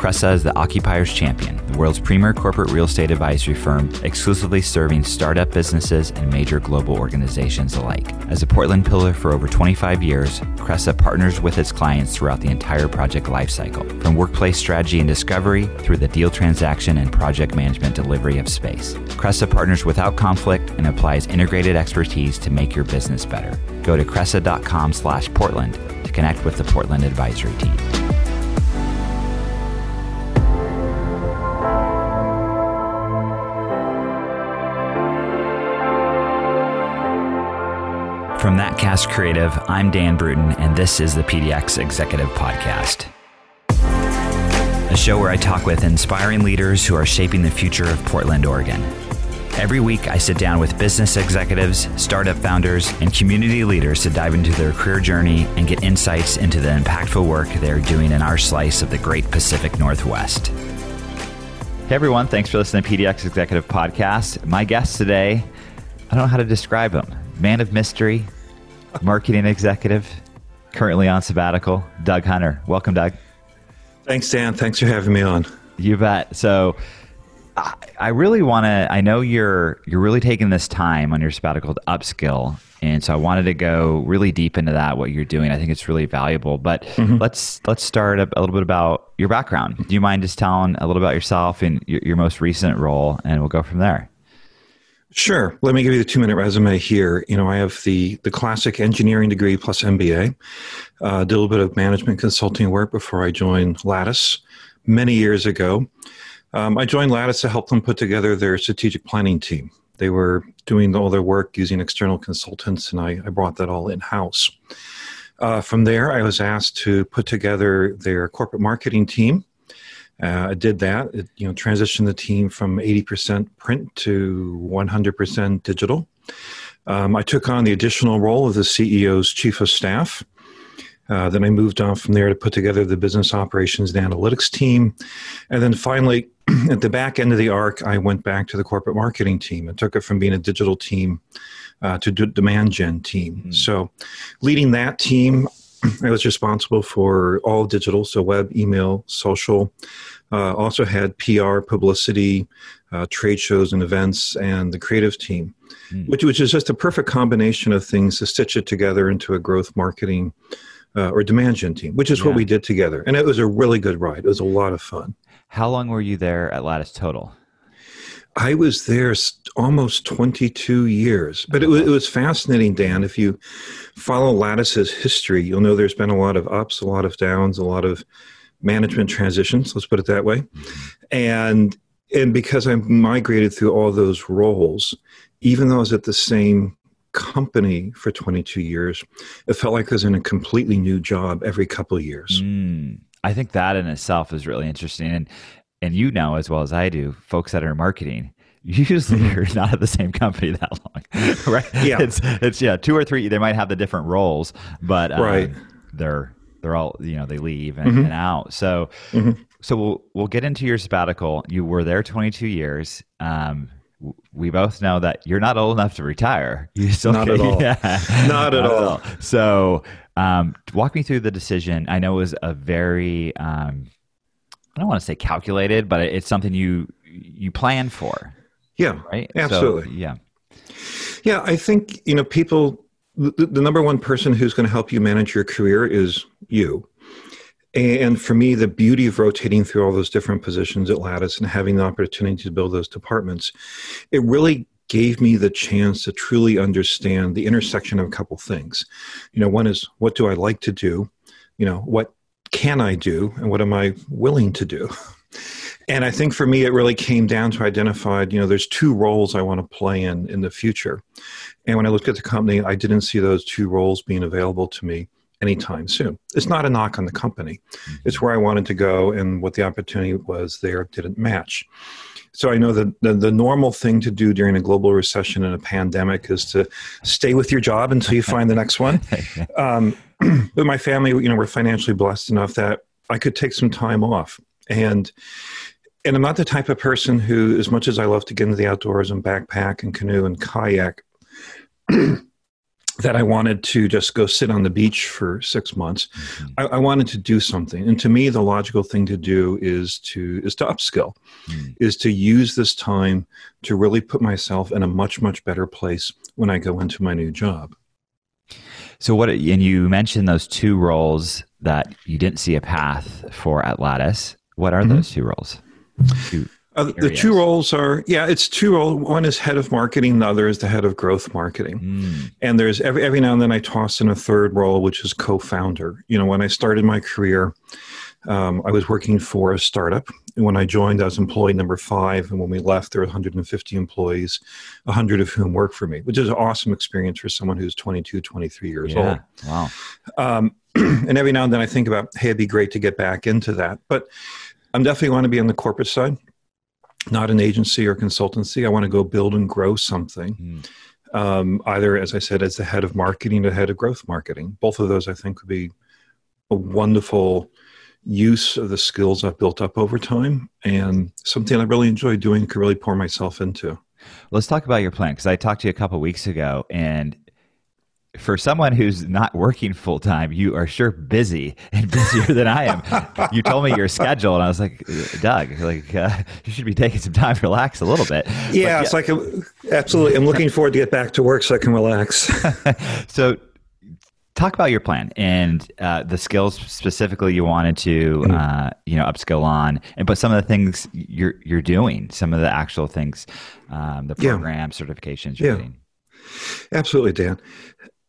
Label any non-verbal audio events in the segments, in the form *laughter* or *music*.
Cresa is the Occupier's Champion, the world's premier corporate real estate advisory firm, exclusively serving startup businesses and major global organizations alike. As a Portland pillar for over 25 years, Cresa partners with its clients throughout the entire project lifecycle, from workplace strategy and discovery through the deal transaction and project management delivery of space. Cresa partners without conflict and applies integrated expertise to make your business better. Go to cresa.com slash Portland to connect with the Portland advisory team. From That Cast Creative, I'm Dan Bruton, and this is the PDX Executive Podcast. A show where I talk with inspiring leaders who are shaping the future of Portland, Oregon. Every week, I sit down with business executives, startup founders, and community leaders to dive into their career journey and get insights into the impactful work they're doing in our slice of the great Pacific Northwest. Hey, everyone. Thanks for listening to PDX Executive Podcast. My guest today, I don't know how to describe him man of mystery, marketing executive, currently on sabbatical, Doug Hunter. Welcome, Doug. Thanks, Dan. Thanks for having me on. You bet. So, I really want to. I know you're you're really taking this time on your sabbatical to upskill, and so I wanted to go really deep into that. What you're doing, I think it's really valuable. But mm-hmm. let's let's start a, a, little bit about your background. Do you mind just telling a little about yourself and your, your most recent role, and we'll go from there. Sure. Let me give you the two minute resume here. You know, I have the, the classic engineering degree plus MBA. Uh, did a little bit of management consulting work before I joined Lattice many years ago. Um, I joined Lattice to help them put together their strategic planning team. They were doing all their work using external consultants, and I, I brought that all in house. Uh, from there, I was asked to put together their corporate marketing team uh, I did that. It, you know, transitioned the team from 80% print to 100% digital. Um, I took on the additional role of the CEO's chief of staff. Uh, then I moved on from there to put together the business operations and analytics team. And then finally, *clears throat* at the back end of the arc, I went back to the corporate marketing team and took it from being a digital team uh, to d- demand gen team. Mm-hmm. So, leading that team, *clears throat* I was responsible for all digital, so web, email, social. Uh, also had PR, publicity, uh, trade shows and events, and the creative team, mm. which, which is just a perfect combination of things to stitch it together into a growth marketing uh, or demand gen team, which is yeah. what we did together. And it was a really good ride. It was a lot of fun. How long were you there at Lattice total? I was there almost 22 years, but it was, it was fascinating, Dan. If you follow Lattice's history, you'll know there's been a lot of ups, a lot of downs, a lot of management transitions. Let's put it that way, and and because I migrated through all those roles, even though I was at the same company for 22 years, it felt like I was in a completely new job every couple of years. Mm, I think that in itself is really interesting, and and you know as well as I do, folks that are in marketing usually mm-hmm. you're not at the same company *laughs* that long, *laughs* right? Yeah, it's it's yeah two or three. They might have the different roles, but um, right. they're they're all you know they leave and, mm-hmm. and out. So mm-hmm. so we'll we'll get into your sabbatical. You were there 22 years. Um, we both know that you're not old enough to retire. You still not at all. *laughs* Yeah, not, at, not all. all. So um, walk me through the decision. I know it was a very um, I don't want to say calculated, but it's something you you plan for. Yeah, right. Absolutely. So, yeah, yeah. I think you know people. The, the number one person who's going to help you manage your career is you. And for me, the beauty of rotating through all those different positions at Lattice and having the opportunity to build those departments, it really gave me the chance to truly understand the intersection of a couple things. You know, one is what do I like to do? You know, what can I do and what am I willing to do? And I think for me, it really came down to identified, you know, there's two roles I want to play in in the future. And when I looked at the company, I didn't see those two roles being available to me anytime soon. It's not a knock on the company. Mm-hmm. It's where I wanted to go, and what the opportunity was there didn't match. So I know that the, the, normal thing to do during a global recession and a pandemic is to stay with your job until you find the next one. *laughs* Um, *clears throat* but my family, you know, we're financially blessed enough that I could take some time off. And and I'm not the type of person who, as much as I love to get into the outdoors and backpack and canoe and kayak, *clears throat* that I wanted to just go sit on the beach for six months. Mm-hmm. I, I, wanted to do something, and to me, the logical thing to do is to is to upskill, mm. is to use this time to really put myself in a much much better place when I go into my new job. So what? And you mentioned those two roles that you didn't see a path for at Lattice. What are mm-hmm. those two roles? Two uh, the two roles are yeah, it's two roles. One is head of marketing, the other is the head of growth marketing. Mm. And there's every every now and then I toss in a third role, which is co-founder. You know, when I started my career, um, I was working for a startup. And when I joined, I was employee number five. And when we left, there were 150 employees, 100 of whom work for me, which is an awesome experience for someone who's 22, 23 years yeah. old. Wow. Um, *clears throat* and every now and then I think about, hey, it'd be great to get back into that. But I'm definitely want to be on the corporate side not an agency or consultancy. I want to go build and grow something. Mm. Um, either, as I said, as the head of marketing or head of growth marketing. Both of those, I think, would be a wonderful use of the skills I've built up over time and something I really enjoy doing, could really pour myself into. Let's talk about your plan because I talked to you a couple weeks ago, and for someone who's not working full time, you are sure busy and *laughs* busier than I am. you told me your schedule, and I was like, Doug, like uh, you should be taking some time to relax a little bit. Yeah, but, it's like absolutely. I'm looking forward to get back to work so I can relax. *laughs* so, talk about your plan and uh, the skills specifically you wanted to mm-hmm. uh, you know upskill on, and but some of the things you're you're doing, some of the actual things, um, the program yeah. certifications you're yeah. getting. Absolutely, Dan.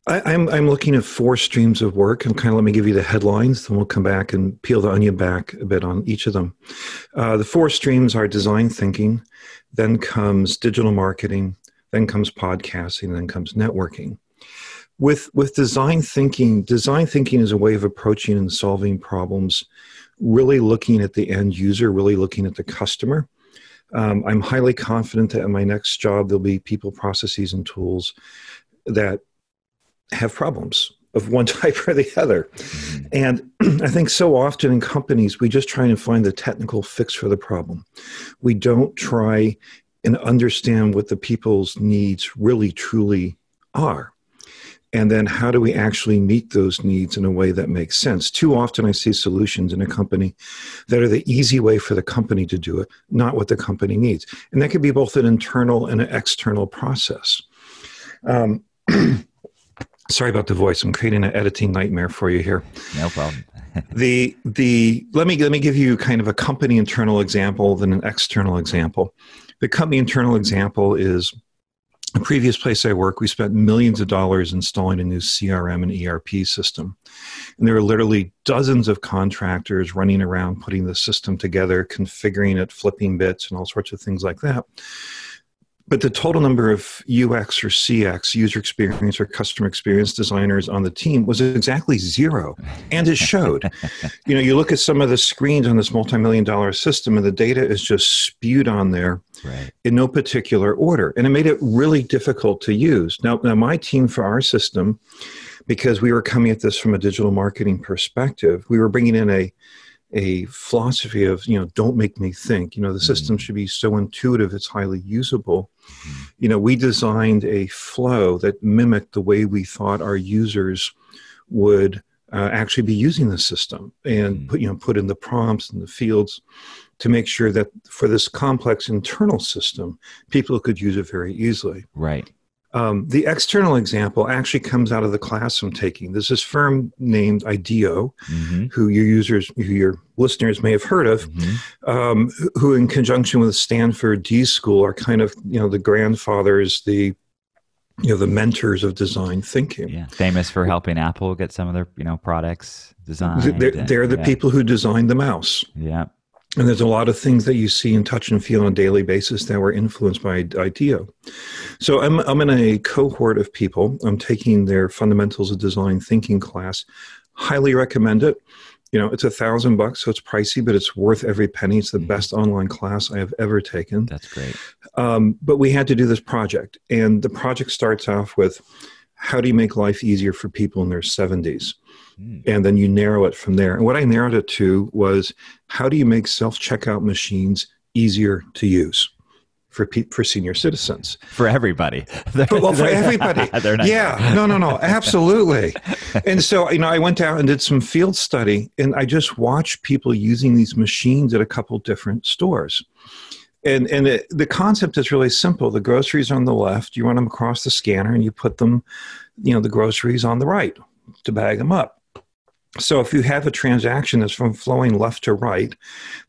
I, am I'm, I'm looking at four streams of work, and kind of let me give you the headlines, then we'll come back and peel the onion back a bit on each of them. Uh, the four streams are design thinking, then comes digital marketing, then comes podcasting, then comes networking. With with design thinking, design thinking is a way of approaching and solving problems, really looking at the end user, really looking at the customer. Um, I'm highly confident that in my next job there'll be people, processes, and tools that have problems of one *laughs* type or the other. Mm-hmm. And *clears throat* I think so often in companies, we just try and find the technical fix for the problem. We don't try and understand what the people's needs really truly are. And then how do we actually meet those needs in a way that makes sense? Too often I see solutions in a company that are the easy way for the company to do it, not what the company needs. And that could be both an internal and an external process. Um, *clears throat* sorry about the voice. I'm creating an editing nightmare for you here. No problem. *laughs* the the let me let me give you kind of a company internal example than an external example. The company internal example is a previous place I work, we spent millions of dollars installing a new CRM and ERP system. And there were literally dozens of contractors running around putting the system together, configuring it, flipping bits, and all sorts of things like that but the total number of UX or CX, user experience or customer experience designers on the team was exactly zero. And it showed. *laughs* you know, you look at some of the screens on this multi million dollar system, and the data is just spewed on there right. in no particular order. And it made it really difficult to use. Now, now, my team for our system, because we were coming at this from a digital marketing perspective, we were bringing in a a philosophy of you know don't make me think you know the mm-hmm. system should be so intuitive it's highly usable mm-hmm. you know we designed a flow that mimicked the way we thought our users would uh, actually be using the system and mm-hmm. put you know put in the prompts and the fields to make sure that for this complex internal system people could use it very easily right um, the external example actually comes out of the class I'm taking. There's this firm named IDEO, mm-hmm. who your users, who your listeners may have heard of, mm-hmm. um, who, in conjunction with Stanford D School, are kind of you know the grandfathers, the you know the mentors of design thinking. Yeah, famous for helping Apple get some of their you know products designed. They're, they're the yeah. people who designed the mouse. Yeah. And there's a lot of things that you see and touch and feel on a daily basis that were influenced by IDEO. So I'm, I'm in a cohort of people. I'm taking their Fundamentals of Design Thinking class. Highly recommend it. You know, it's a thousand bucks, so it's pricey, but it's worth every penny. It's the mm-hmm. best online class I have ever taken. That's great. Um, but we had to do this project, and the project starts off with how do you make life easier for people in their 70s? Mm. And then you narrow it from there. And what I narrowed it to was how do you make self checkout machines easier to use? for pe- for senior citizens for everybody. *laughs* well, for *laughs* everybody. *laughs* yeah, no, no, no, absolutely. and so you know, I went out and did some field study, and I just watched people using these machines at a couple different stores. And and it, the concept is really simple. The groceries are on the left, you run them across the scanner, and you put them, you know, the groceries on the right to bag them up. So if you have a transaction that's from flowing left to right,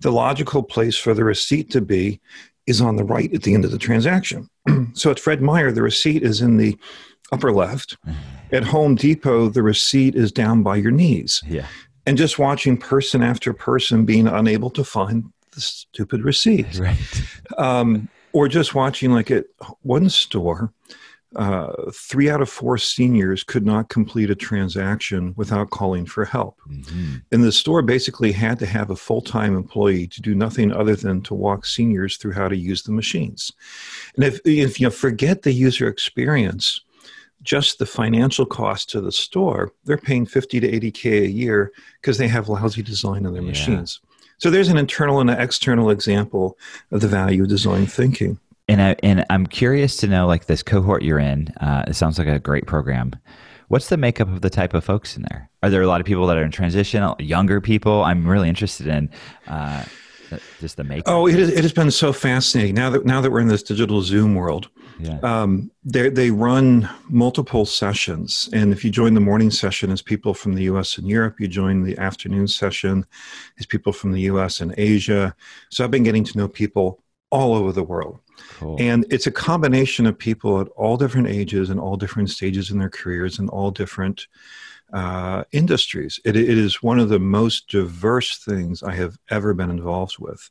the logical place for the receipt to be is on the right at the end of the transaction. *clears throat* so at Fred Meyer, the receipt is in the upper left. Mm-hmm. At Home Depot, the receipt is down by your knees. Yeah. And just watching person after person being unable to find the stupid receipt. *laughs* Right. Um, or just watching like at one store, uh, three out of four seniors could not complete a transaction without calling for help. Mm-hmm. And the store basically had to have a full time employee to do nothing other than to walk seniors through how to use the machines. And if, if you forget the user experience, just the financial cost to the store, they're paying 50 to 80K a year because they have lousy design on their yeah. machines. So there's an internal and an external example of the value of design thinking and I and I'm curious to know like this cohort you're in. Uh, it sounds like a great program. What's the makeup of the type of folks in there? Are there a lot of people that are in transition, younger people? I'm really interested in uh, just the makeup. Oh, it, is, it has been so fascinating now that now that we're in this digital Zoom world. Yeah. Um, they they run multiple sessions, and if you join the morning session as people from the U.S. and Europe, you join the afternoon session as people from the U.S. and Asia. So I've been getting to know people all over the world. Cool. And it's a combination of people at all different ages and all different stages in their careers and all different uh, industries. It, it is one of the most diverse things I have ever been involved with.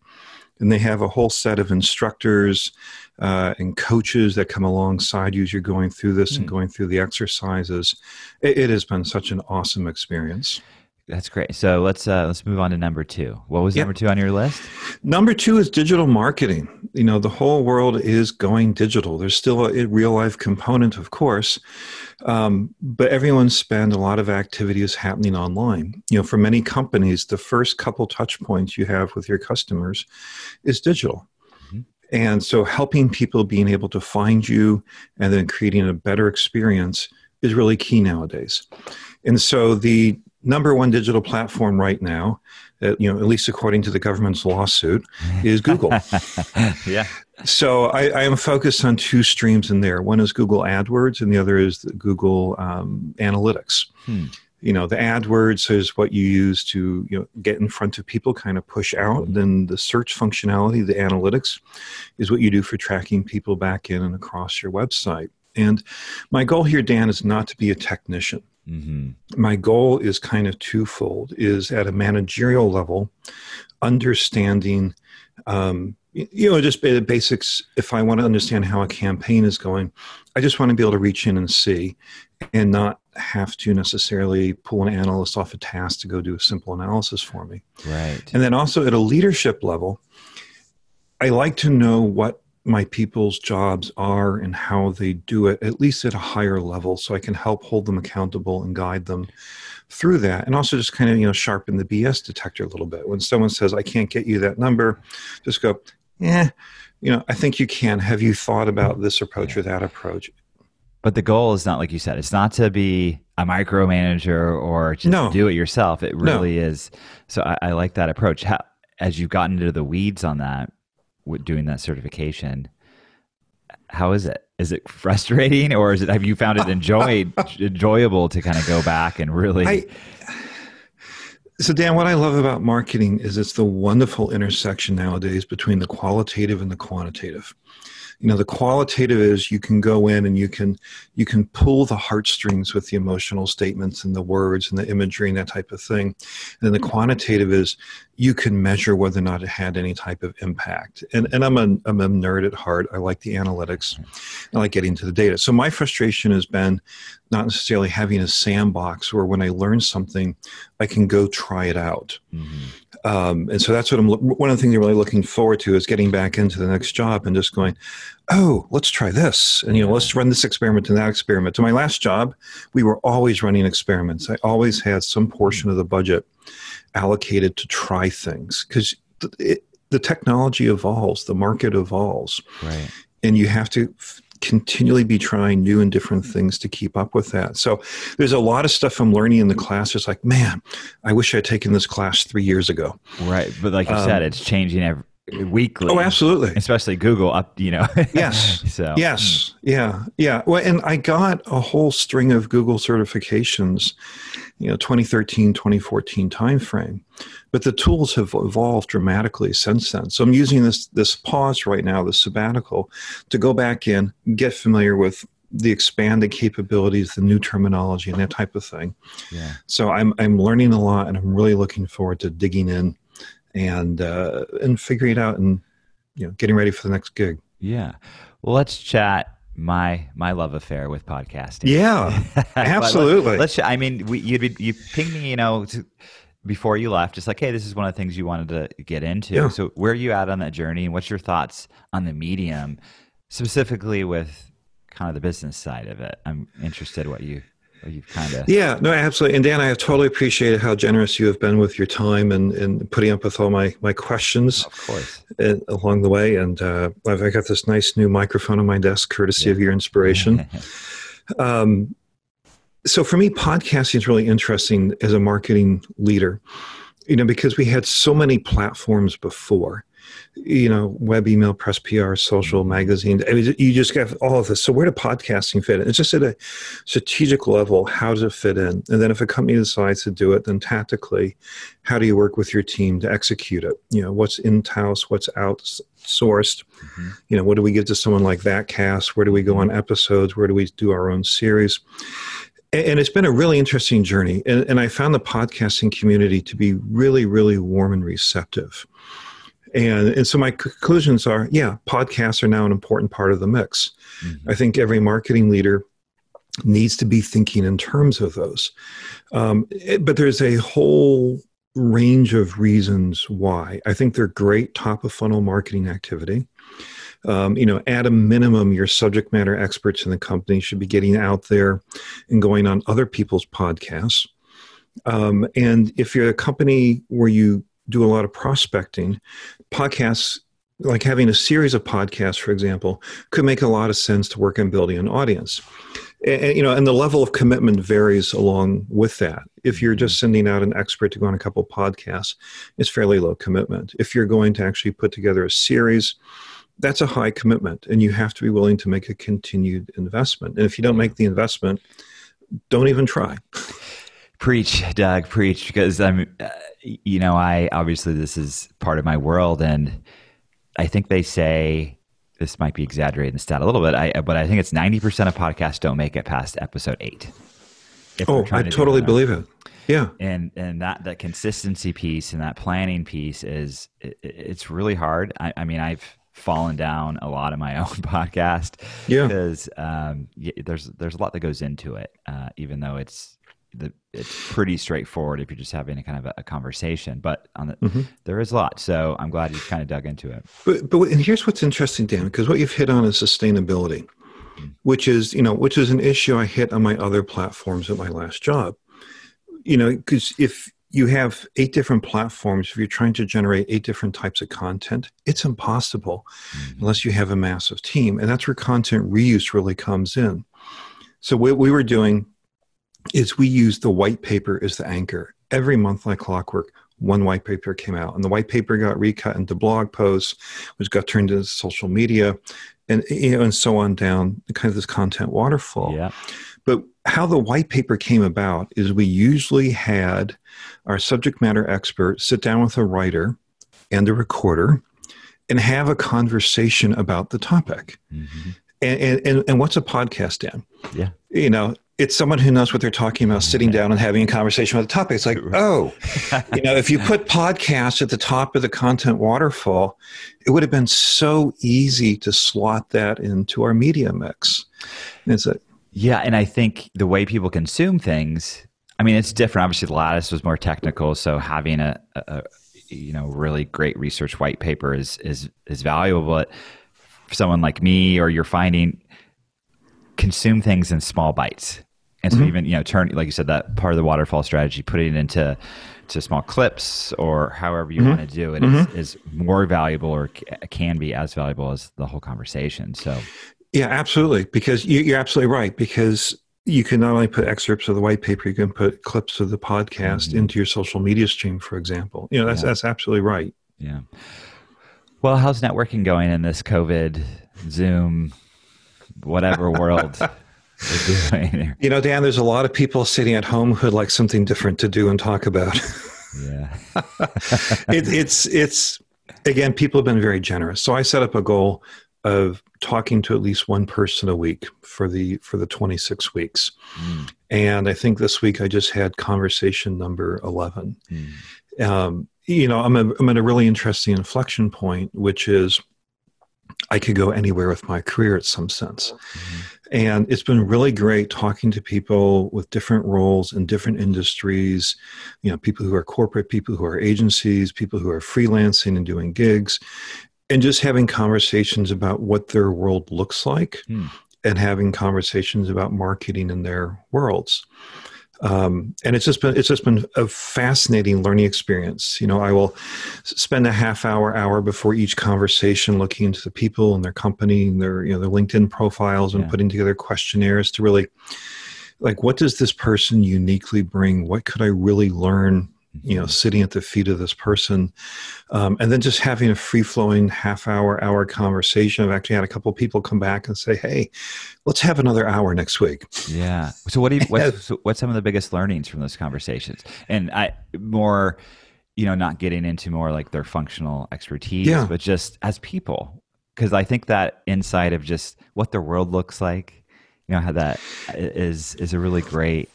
And they have a whole set of instructors uh, and coaches that come alongside you as you're going through this mm. and hmm. going through the exercises. It, it has been such an awesome experience. That's great. So let's uh, let's move on to number two. What was yep. number two on your list? Number two is digital marketing. You know, the whole world is going digital. There's still a, real life component, of course, um, but everyone spend a lot of activities happening online. You know, for many companies, the first couple touch points you have with your customers is digital. Mm-hmm. And so, helping people being able to find you and then creating a better experience is really key nowadays. And so, the number one digital platform right now, uh, you know, at least according to the government's lawsuit, is Google. *laughs* yeah. So I, I, am focused on two streams in there. One is Google AdWords, and the other is Google um, Analytics. Hmm. You know, the AdWords is what you use to you know get in front of people, kind of push out. Hmm. Then the search functionality, the analytics, is what you do for tracking people back in and across your website. And my goal here, Dan, is not to be a technician. Mm-hmm. My goal is kind of twofold: is at a managerial level, understanding, um, you know, just the basics. If I want to understand how a campaign is going, I just want to be able to reach in and see, and not have to necessarily pull an analyst off a task to go do a simple analysis for me. Right. And then also at a leadership level, I like to know what my people's jobs are and how they do it, at least at a higher level, so I can help hold them accountable and guide them through that. And also just kind of, you know, sharpen the BS detector a little bit. When someone says, I can't get you that number, just go, yeah, you know, I think you can. Have you thought about this approach or that approach? But the goal is not like you said, it's not to be a micromanager or just no. do it yourself. It really no. is. So I, I like that approach. How, as you've gotten into the weeds on that, doing that certification how is it? Is it frustrating or is it have you found it *laughs* enjoyed enjoyable to kind of go back and really I, so dan what i love about marketing is it's the wonderful intersection nowadays between the qualitative and the quantitative you know the qualitative is you can go in and you can you can pull the heartstrings with the emotional statements and the words and the imagery and that type of thing. And the quantitative is you can measure whether or not it had any type of impact. And, and I'm, a, I'm a nerd at heart. I like the analytics. I like getting to the data. So my frustration has been not necessarily having a sandbox where when i learn something i can go try it out mm-hmm. Um, and so that's what I'm. One of the things I'm really looking forward to is getting back into the next job and just going, oh, let's try this, and you know, let's run this experiment and that experiment. To my last job, we were always running experiments. I always had some portion of the budget allocated to try things because the technology evolves, the market evolves, right. and you have to continually be trying new and different things to keep up with that. So there's a lot of stuff I'm learning in the class. It's like, man, I wish I'd taken this class three years ago. Right, but like you um, said, it's changing every weekly. Oh, absolutely. Especially Google up, you know. *laughs* yes. so hmm. yes, yeah, yeah. Well, and I got a whole string of Google certifications, you know, 2013, 2014 timeframe, but the tools have evolved dramatically since then. So I'm using this this pause right now, the sabbatical, to go back in, get familiar with the expanded capabilities, the new terminology, and that type of thing. Yeah. So I'm I'm learning a lot, and I'm really looking forward to digging in and uh, and figuring it out and you know getting ready for the next gig. Yeah. Well, let's chat my my love affair with podcasting. Yeah, *laughs* absolutely. let's, let's, I mean, we, you you pinged me, you know, to, before you left, just like, hey, this is one of the things you wanted to get into. Yeah. So, where are you at on that journey, and what's your thoughts on the medium, specifically with kind of the business side of it? I'm interested what you you've kind of yeah no absolutely. And dan i have totally appreciated how generous you have been with your time and, and putting up with all my my questions of course. along the way. And uh, i've I got this nice new microphone on my desk courtesy yeah. of your inspiration. *laughs* Um, so for me podcasting is really interesting as a marketing leader you know because we had so many platforms before you know, web, email, press, PR, social, magazine. I mean, you just get all of this. So where do podcasting fit in? It's just at a strategic level. How does it fit in? And then if a company decides to do it, then tactically, how do you work with your team to execute it? You know, what's in house, what's outsourced? Mm-hmm. You know, what do we give to someone like VatCast? Where do we go on episodes? Where do we do our own series? and it's been a really interesting journey and, and, i found the podcasting community to be really really warm and receptive and, and so my conclusions are yeah, podcasts are now an important part of the mix. Mm-hmm. I think every marketing leader needs to be thinking in terms of those. Um, it, but there's a whole range of reasons why. I think they're great top of funnel marketing activity. Um, you know, at a minimum, your subject matter experts in the company should be getting out there and going on other people's podcasts. Um, and if you're a company where you do a lot of prospecting, podcasts like having a series of podcasts for example could make a lot of sense to work on building an audience. And, you know and the level of commitment varies along with that. If you're just sending out an expert to go on a couple podcasts it's fairly low commitment. If you're going to actually put together a series that's a high commitment and you have to be willing to make a continued investment. And if you don't make the investment don't even try. Preach doug preach because i'm uh, you know, I obviously this is part of my world, and I think they say this might be exaggerating the stat a little bit, I, but I think it's ninety percent of podcasts don't make it past episode eight. Oh, I to totally believe it. Yeah, and and that that consistency piece and that planning piece is it, it's really hard. I, I mean, I've fallen down a lot of my *laughs* own podcast. Yeah, because um, there's there's a lot that goes into it, uh, even though it's the, it's pretty straightforward if you're just having a kind of a, a conversation. But on the, mm-hmm. there is a lot, so I'm glad you kind of dug into it. But but and here's what's interesting, Dan, because what you've hit on is sustainability, mm-hmm. which is you know which is an issue I hit on my other platforms at my last job. You know, because if you have eight different platforms, if you're trying to generate eight different types of content, it's impossible mm-hmm. unless you have a massive team, and that's where content reuse really comes in. So what we were doing is we use the white paper as the anchor. Every month, like clockwork, one white paper came out, and the white paper got recut into blog posts, which got turned into social media, and you know, and so on down kind of this content waterfall. Yeah. But how the white paper came about is we usually had our subject matter expert sit down with a writer and a recorder and have a conversation about the topic. Mm-hmm. And, and, and what's a podcast, Dan? Yeah. You know, it's someone who knows what they're talking about sitting down and having a conversation with the topic. It's like, oh, *laughs* you know, if you put podcasts at the top of the content waterfall, it would have been so easy to slot that into our media mix. Is it? Yeah, and I think the way people consume things, I mean, it's different. Obviously, the Lattice was more technical, so having a, a you know really great research white paper is is is valuable. But for someone like me, or you're finding consume things in small bites And so mm-hmm. even you know turn like you said that part of the waterfall strategy, putting it into to small clips or however you mm-hmm. want to do it mm-hmm. is, is more valuable or can be as valuable as the whole conversation. So yeah, absolutely. Because you, are absolutely right. Because you can not only put excerpts of the white paper, you can put clips of the podcast mm-hmm. into your social media stream, for example. You know, that's yeah. that's absolutely right. Yeah. Well, how's networking going in this COVID, Zoom, whatever world? *laughs* you know, Dan, there's a lot of people sitting at home who'd like something different to do and talk about. yeah. *laughs* it, it's it's again, people have been very generous. So I set up a goal of talking to at least one person a week for the for the 26 weeks mm. and i think this week i just had conversation number 11 mm. um, you know I'm, a, I'm at a really interesting inflection point which is i could go anywhere with my career at some sense mm. and it's been really great talking to people with different roles in different industries you know people who are corporate people who are agencies people who are freelancing and doing gigs and just having conversations about what their world looks like hmm. and having conversations about marketing in their worlds um, and it's just been it's just been a fascinating learning experience you know i will spend a half hour hour before each conversation looking into the people and their company and their you know their linkedin profiles and yeah. putting together questionnaires to really like what does this person uniquely bring what could i really learn you know sitting at the feet of this person um, and then just having a free-flowing half hour hour conversation. I've actually had a couple people come back and say hey let's have another hour next week. Yeah. So what do you what's, *laughs* so what's some of the biggest learnings from those conversations? And i more you know not getting into more like their functional expertise yeah. but just as people. Because i think that insight of just what their world looks like you know how that is is a really great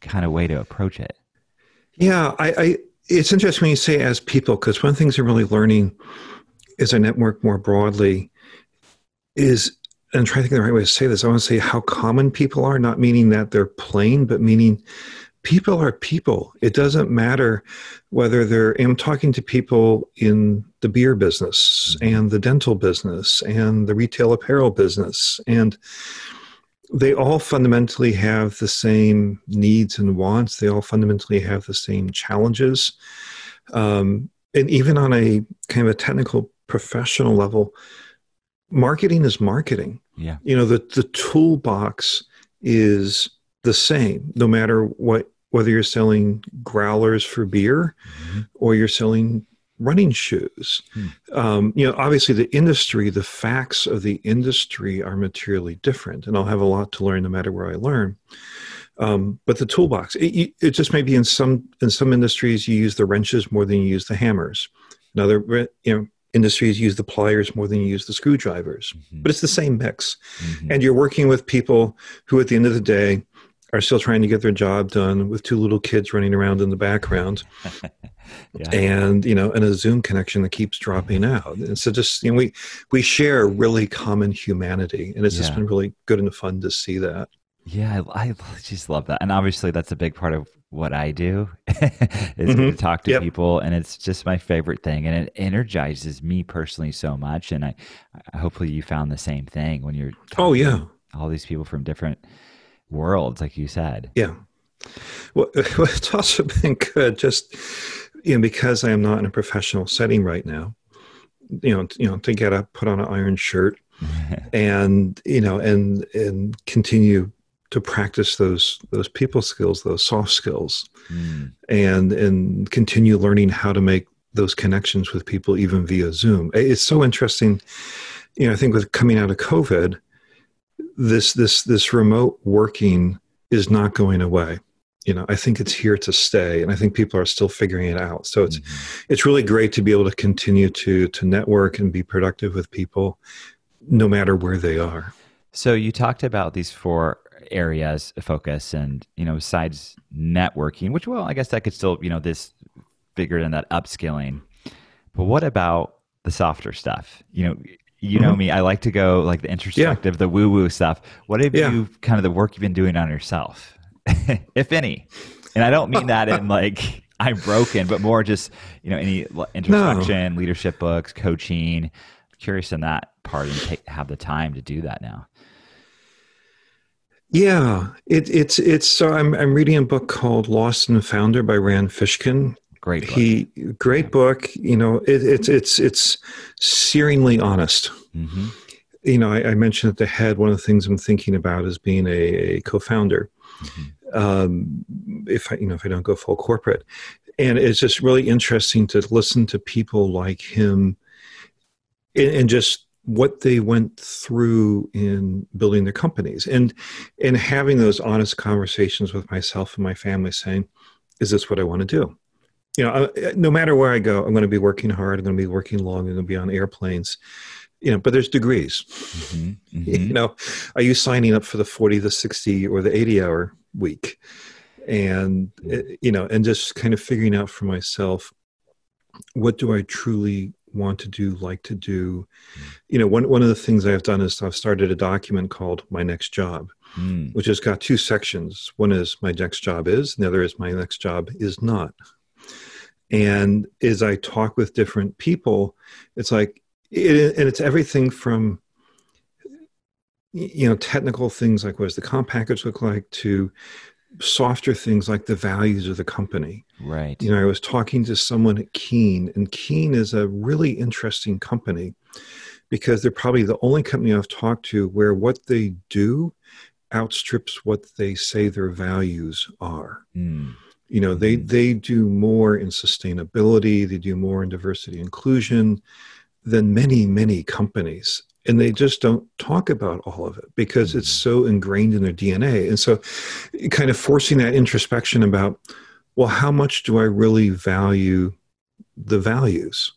kind of way to approach it yeah, I, I it's interesting when you say as people, because one of the things I'm really learning as I network more broadly is, and I'm trying to think of the right way to say this, I want to say how common people are, not meaning that they're plain, but meaning people are people. It doesn't matter whether they're, I'm talking to people in the beer business and the dental business and the retail apparel business. And they all fundamentally have the same needs and wants. They all fundamentally have the same challenges. Um, and even on a kind of a technical professional level, marketing is marketing. Yeah. You know, the, the toolbox is the same, no matter what whether you're selling growlers for beer mm-hmm. or you're selling running shoes. Hmm. Um, you know, obviously the industry, the facts of the industry are materially different, and I'll have a lot to learn no matter where I learn. Um, but the toolbox, it, it, just may be in some in some industries you use the wrenches more than you use the hammers. In other, you know, industries use the pliers more than you use the screwdrivers. Mm-hmm. But it's the same mix, mm-hmm. and you're working with people who, at the end of the day, are still trying to get their job done with two little kids running around in the background. *laughs* yeah. And you know, and a Zoom connection that keeps dropping out. And so just you know, we we share really common humanity. And it's yeah. just been really good and fun to see that. Yeah, I, I, just love that. And obviously that's a big part of what I do *laughs* is mm-hmm. to talk to yep. people and it's just my favorite thing and it energizes me personally so much and I, I hopefully you found the same thing when you're Oh yeah. all these people from different worlds, like you said. Yeah. *laughs* Well, it's also been good just, you know, because I am not in a professional setting right now, you know, you know, to get up, put on an iron shirt *laughs* and, you know, and, and continue to practice those, those people skills, those soft skills mm. and, and continue learning how to make those connections with people even via Zoom. It's so interesting. You know, I think with coming out of COVID, this this this remote working is not going away. You know i think it's here to stay and i think people are still figuring it out. So it's mm-hmm. it's really great to be able to continue to to network and be productive with people no matter where they are. So you talked about these four areas of focus and you know besides networking which well i guess that could still you know this bigger than that upskilling but what about the softer stuff? You know you know mm-hmm. me i like to go like the introspective yeah. the woo woo stuff what have yeah. you kind of the work you've been doing on yourself *laughs* if any and i don't mean that in *laughs* like i'm broken but more just you know any introspection no. leadership books coaching I'm curious in that part and take, have the time to do that now Yeah, it, it's it's so I'm I'm reading a book called Lost and Founder by Rand Fishkin. Great book. He great book. You know, it, it's it's it's searingly honest. Mm-hmm. You know, I, I, mentioned at the head one of the things I'm thinking about is being a, a co-founder. Mm-hmm. Um, if I you know if I don't go full corporate, and it's just really interesting to listen to people like him, and, and just what they went through in building their companies and and having those honest conversations with myself and my family saying is this what i want to do you know no matter where i go i'm going to be working hard i'm going to be working long i'm going to be on airplanes you know but there's degrees mm-hmm, *laughs* mm-hmm. you know are you signing up for the 40 the 60 or the 80 hour week and eh, you know and just kind of figuring out for myself what do i truly want to do, like to do. Mm. You know, one, one of the things I've done is I've started a document called My Next Job, mm. which has got two sections. One is My Next Job Is, and the other is My Next Job Is Not. And as I talk with different people, it's like, it, and it's everything from, you know, technical things like what does the comp package look like to softer things like the values of the company. Right. You know, I was talking to someone at Keen, and Keen is a really interesting company because they're probably the only company I've talked to where what they do outstrips what they say their values are. Mm. You know, they mm-hmm. they do more in sustainability, they do more in diversity inclusion than many many companies and they just don't talk about all of it because it's mm-hmm. so ingrained in their DNA. And so, kind of forcing that introspection about, well, how much do I really value the values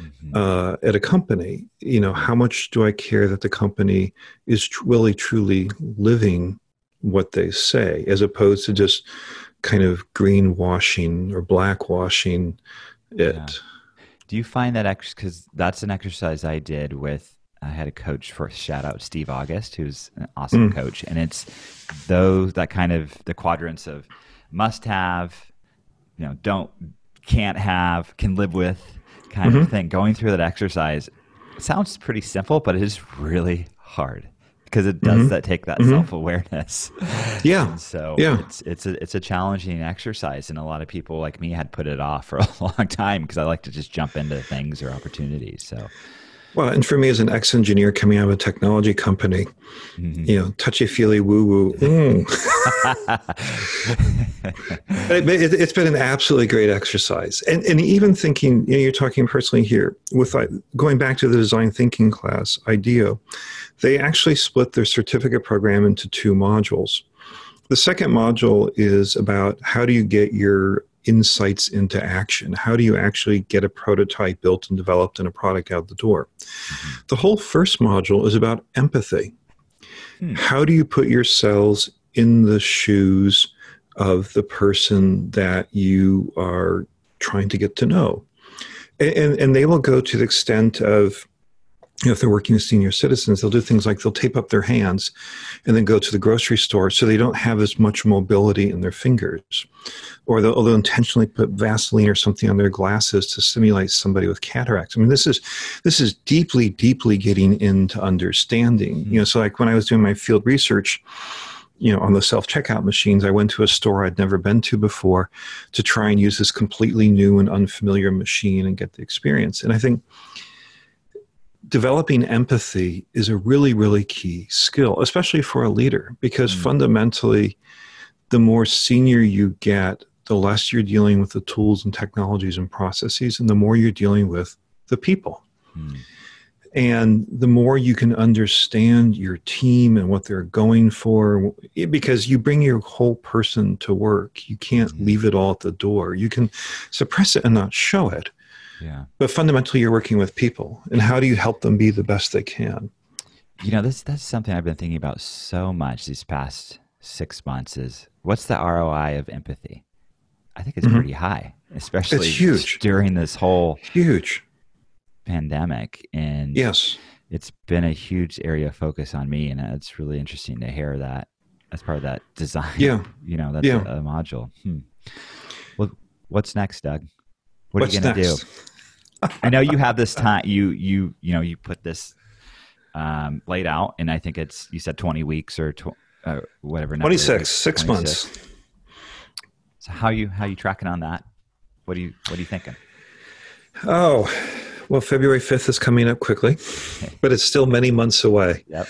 mm-hmm. uh, at a company? You know, how much do I care that the company is really, truly living what they say, as opposed to just kind of greenwashing or blackwashing it. Yeah. Do you find that because that's an exercise I did with I had a coach for shout out Steve August, who's an awesome mm. coach, and it's those that kind of the quadrants of must have, you know, don't can't have, can live with kind mm-hmm. of thing. Going through that exercise sounds pretty simple, but it is really hard because it does mm-hmm. that take that mm-hmm. self awareness. Yeah. And so yeah. it's it's a it's a challenging exercise, and a lot of people like me had put it off for *laughs* a long time because I like to just jump into things or opportunities. So well, and for me as an ex-engineer coming out of a technology company, mm-hmm. you know, touchy-feely woo-woo. Mm. *laughs* it, has it, been an absolutely great exercise, and and even thinking, you know, you're talking personally here with going back to the design thinking class, IDEO, they actually split their certificate program into two modules. The second module is about how do you get your insights into action? How do you actually get a prototype built and developed and a product out the door? Mm-hmm. The whole first module is about empathy. Hmm. How do you put yourselves in the shoes of the person that you are trying to get to know? And, and, they will go to the extent of you know, if they're working with senior citizens, they'll do things like they'll tape up their hands and then go to the grocery store so they don't have as much mobility in their fingers. Or they'll, they'll intentionally put Vaseline or something on their glasses to simulate somebody with cataracts. I mean, this is this is deeply, deeply getting into understanding. Mm-hmm. You know, so like when I was doing my field research, you know, on the self checkout machines, I went to a store I'd never been to before to try and use this completely new and unfamiliar machine and get the experience. And I think developing empathy is a really, really key skill, especially for a leader, because mm. fundamentally, the more senior you get, the less you're dealing with the tools and technologies and processes, and the more you're dealing with the people. Mm. And the more you can understand your team and what they're going for, because you bring your whole person to work, you can't mm. leave it all at the door. You can suppress it and not show it yeah. But fundamentally, you're working with people, and how do you help them be the best they can? You know, this that's something I've been thinking about so much these past six months. Is what's the ROI of empathy? I think it's mm-hmm. pretty high, especially it's huge. during this whole huge pandemic. And yes, it's been a huge area of focus on me, and it's really interesting to hear that as part of that *laughs* design. Yeah, you know, that's yeah. a, a module. Hmm. Well, what's next, Doug? What what's are you going to do? I know you have this time. You you you know you put this um, laid out, and I think it's you said twenty weeks or tw- uh, whatever. Twenty six, six 26. months. So how you how you tracking on that? What do you what are you thinking? Oh, well, February fifth is coming up quickly, but it's still many months away. Yep.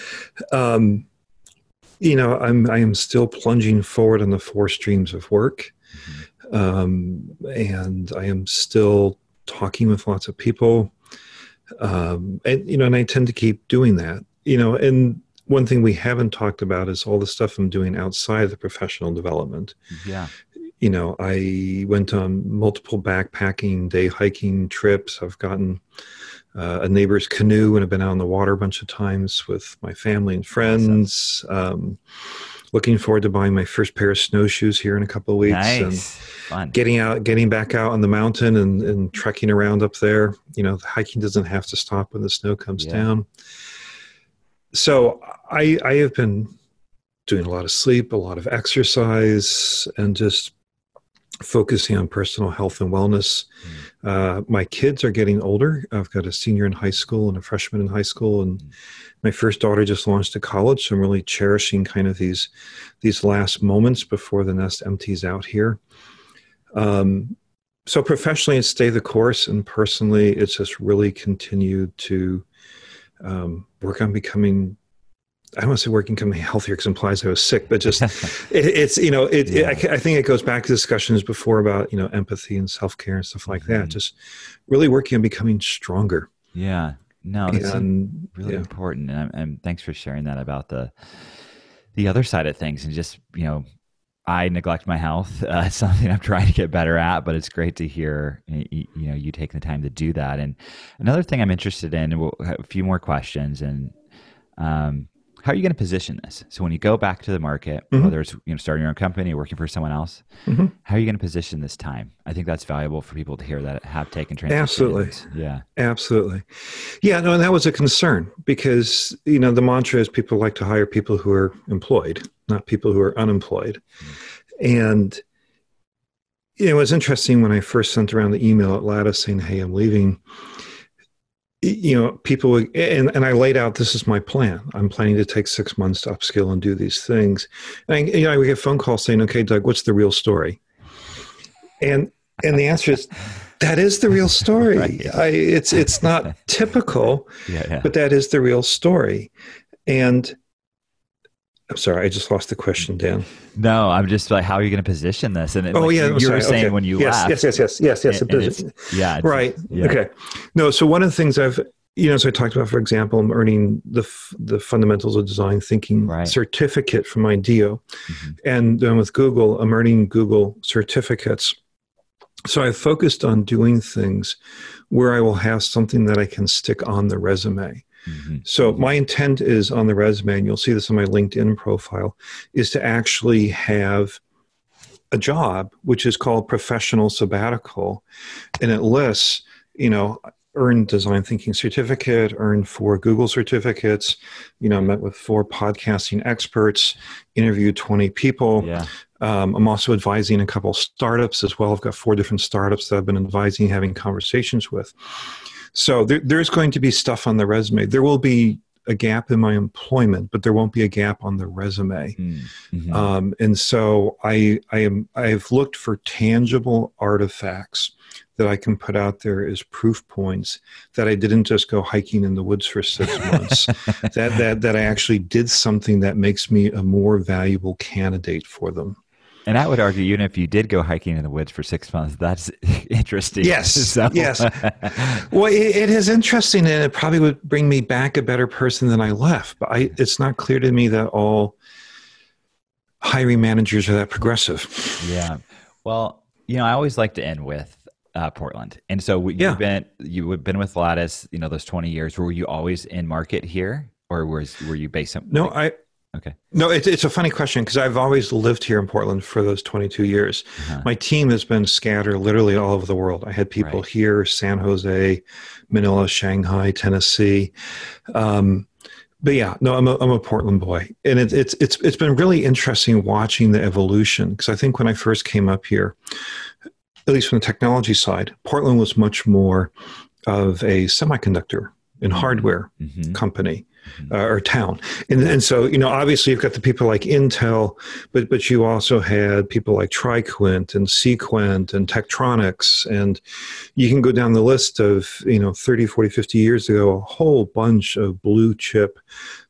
Um, you know, I'm I am still plunging forward on the four streams of work, mm-hmm. Um, and I am still talking with lots of people, um, and you know, and I tend to keep doing that. You know, and one thing we haven't talked about is all the stuff I'm doing outside of the professional development. Yeah. You know, I went on multiple backpacking, day hiking trips. I've gotten uh, a neighbor's canoe and I've been out on the water a bunch of times with my family and friends. Um, looking forward to buying my first pair of snowshoes here in a couple of weeks nice. and Fun. getting out, getting back out on the mountain and, and trekking around up there. You know, the hiking doesn't have to stop when the snow comes yeah. down. So I, I have been doing a lot of sleep, a lot of exercise, and just focusing on personal health and wellness. Mm. Uh, my kids are getting older. I've got a senior in high school and a freshman in high school, and mm. my first daughter just launched to college. So I'm really cherishing kind of these these last moments before the nest empties out here. Um, so professionally, it's stay the course, and personally, it's just really continued to um, work on becoming I don't want to say working becoming healthier because implies I was sick, but just *laughs* it, it's you know it, yeah. it I, I, think it goes back to discussions before about you know empathy and self care and stuff like mm-hmm. that. Just really working on becoming stronger. Yeah, no, that's and, really yeah. important, and, and thanks for sharing that about the the other side of things and just you know I neglect my health. *laughs* Uh, it's something I'm trying to get better at, but it's great to hear you, know you taking the time to do that. And another thing I'm interested in, we'll have a few more questions, and um, how are you going to position this? So when you go back to the market, mm-hmm. whether it's you know starting your own company, or working for someone else, mm-hmm. how are you going to position this time? I think that's valuable for people to hear that have taken transitions. Absolutely, yeah, absolutely, yeah. No, and that was a concern because you know the mantra is people like to hire people who are employed, not people who are unemployed, mm-hmm. and you know, it was interesting when I first sent around the email at Lattice saying, "Hey, I'm leaving." You know people and, and i laid out this is my plan. I'm planning to take six months to upskill and do these things. And you know we get phone calls saying okay doug what's the real story? And and the answer is that is the real story. *laughs* Right. I, it's it's not *laughs* typical yeah, yeah. but that is the real story. And I'm sorry, I just lost the question, Dan. No, I'm just like, how are you going to position this? And oh like, yeah, you, you were saying okay. when you yes, left, yes, yes, yes, yes, yes. And, and it's, yeah, it's, right. Yeah. Okay. No, so one of the things I've, you know, as I talked about, for example, I'm earning the the fundamentals of design thinking right. certificate from IDEO, mm-hmm. and then with Google, I'm earning Google certificates. So I've focused on doing things where I will have something that I can stick on the resume. Mm-hmm. So my intent is on the resume, and you'll see this on my LinkedIn profile, is to actually have a job which is called professional sabbatical, and it lists, you know, earned design thinking certificate, earned four Google certificates, you know, met with four podcasting experts, interviewed 20 people. Yeah. Um, I'm also advising a couple startups as well. I've got four different startups that I've been advising, having conversations with. So there, there's going to be stuff on the resume. There will be a gap in my employment, but there won't be a gap on the resume. Mm, mm-hmm. Um, and so I, I am I've looked for tangible artifacts that I can put out there as proof points that I didn't just go hiking in the woods for six *laughs* months. that that that I actually did something that makes me a more valuable candidate for them. And I would argue, even if you did go hiking in the woods for six months, that's *laughs* interesting. Yes. *laughs* So. Yes. *laughs* well, it, it is interesting, and it probably would bring me back a better person than I left. But I, it's not clear to me that all hiring managers are that progressive. Yeah. Well, you know, I always like to end with uh, Portland, and so you've yeah. been you've been with Lattice, you know, those twenty years. Were you always in market here, or was were you based? Some, no, I Okay. No, it's it's a funny question because I've always lived here in Portland for those 22 years. Uh-huh. My team has been scattered literally all over the world. I had people right. here, San Jose, Manila, Shanghai, Tennessee. Um, but yeah, no, I'm a, I'm a Portland boy, and it, it's it's it's been really interesting watching the evolution because I think when I first came up here, at least from the technology side, Portland was much more of a semiconductor and mm-hmm. hardware mm-hmm. company. Uh, or town. And, and so, you know, obviously you've got the people like Intel, but, but you also had people like TriQuint and Sequent and Tektronix. And you can go down the list of, you know, 30, 40, 50 years ago, a whole bunch of blue chip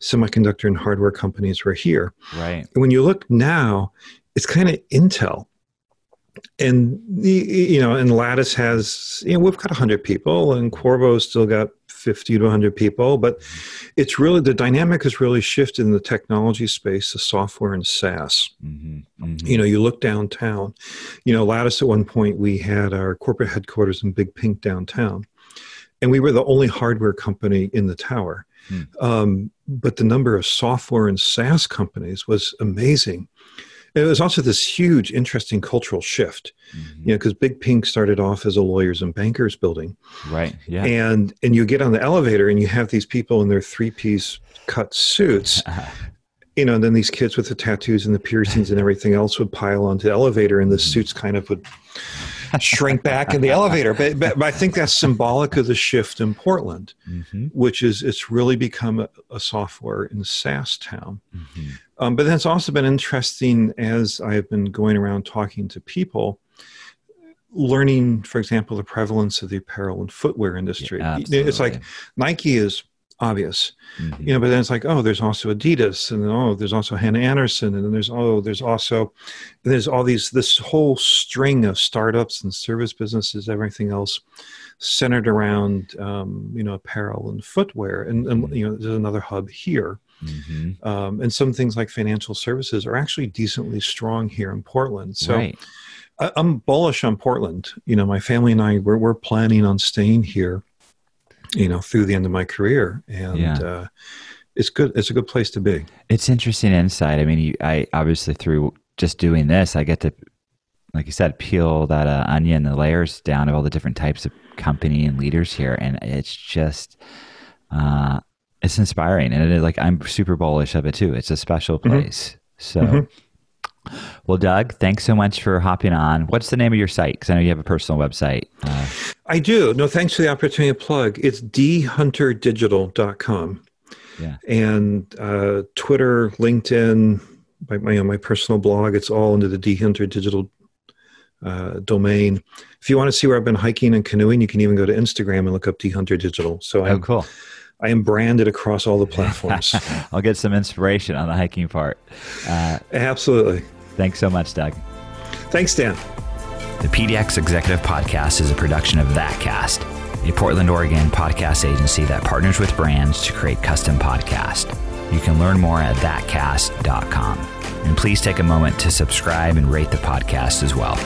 semiconductor and hardware companies were here. Right. And when you look now, it's kind of Intel and you know and lattice has you know we've got 100 people and qorvo's still got 50 to 100 people but it's really the dynamic has really shifted in the technology space the software and saas mm-hmm, mm-hmm. you know you look downtown you know lattice at one point we had our corporate headquarters in big pink downtown and we were the only hardware company in the tower mm. um, but the number of software and saas companies was amazing it was also this huge, interesting cultural shift, mm-hmm. you know, because Big Pink started off as a lawyers and bankers building, right? Yeah, and and you get on the elevator and you have these people in their three piece cut suits. *laughs* You know, and then these kids with the tattoos and the piercings and everything else would pile onto the elevator, and the mm-hmm. suits kind of would shrink back in the elevator. But, but, but, I think that's symbolic of the shift in Portland, mm-hmm. which is it's really become a, a software and SaaS town. Mm-hmm. Um, but then it's also been interesting as I've been going around talking to people, learning, for example, the prevalence of the apparel and footwear industry. Yeah, it's like Nike is obvious, mm-hmm. you know, but then it's like, oh, there's also Adidas, and then, oh, there's also Hanna Andersson, and then there's oh, there's also there's all these this whole string of startups and service businesses, everything else centered around um, you know apparel and footwear, and, and mm-hmm. you know there's another hub here. Mm-hmm. Um, and some things like financial services are actually decently strong here in Portland. So right. I, am bullish on Portland. You know, my family and I we're, we're planning on staying here. You know, through the end of my career, and yeah. uh, it's good. It's a good place to be. It's interesting insight. I mean, you, I obviously through just doing this, I get to, like you said, peel that uh, onion, the layers down of all the different types of company and leaders here, and it's just. Uh, it's inspiring and it, like i'm super bullish of it too it's a special mm-hmm. place mm-hmm. so mm-hmm. well doug thanks so much for hopping on what's the name of your site because i know you have a personal website uh, i do no thanks for the opportunity to plug it's dhunterdigital.com yeah and uh, twitter linkedin my, my, my personal blog it's all under the dhunter digital uh, domain. If you want to see where I've been hiking and canoeing, you can even go to Instagram and look up dhunter digital. So oh, I'm, cool. I am branded across all the platforms. *laughs* I'll get some inspiration on the hiking part. Uh, Absolutely. Thanks so much, Doug. Thanks, Dan. The PDX Executive Podcast is a production of ThatCast, a Portland, Oregon podcast agency that partners with brands to create custom podcasts. You can learn more at thatcast.com. And please take a moment to subscribe and rate the podcast as well.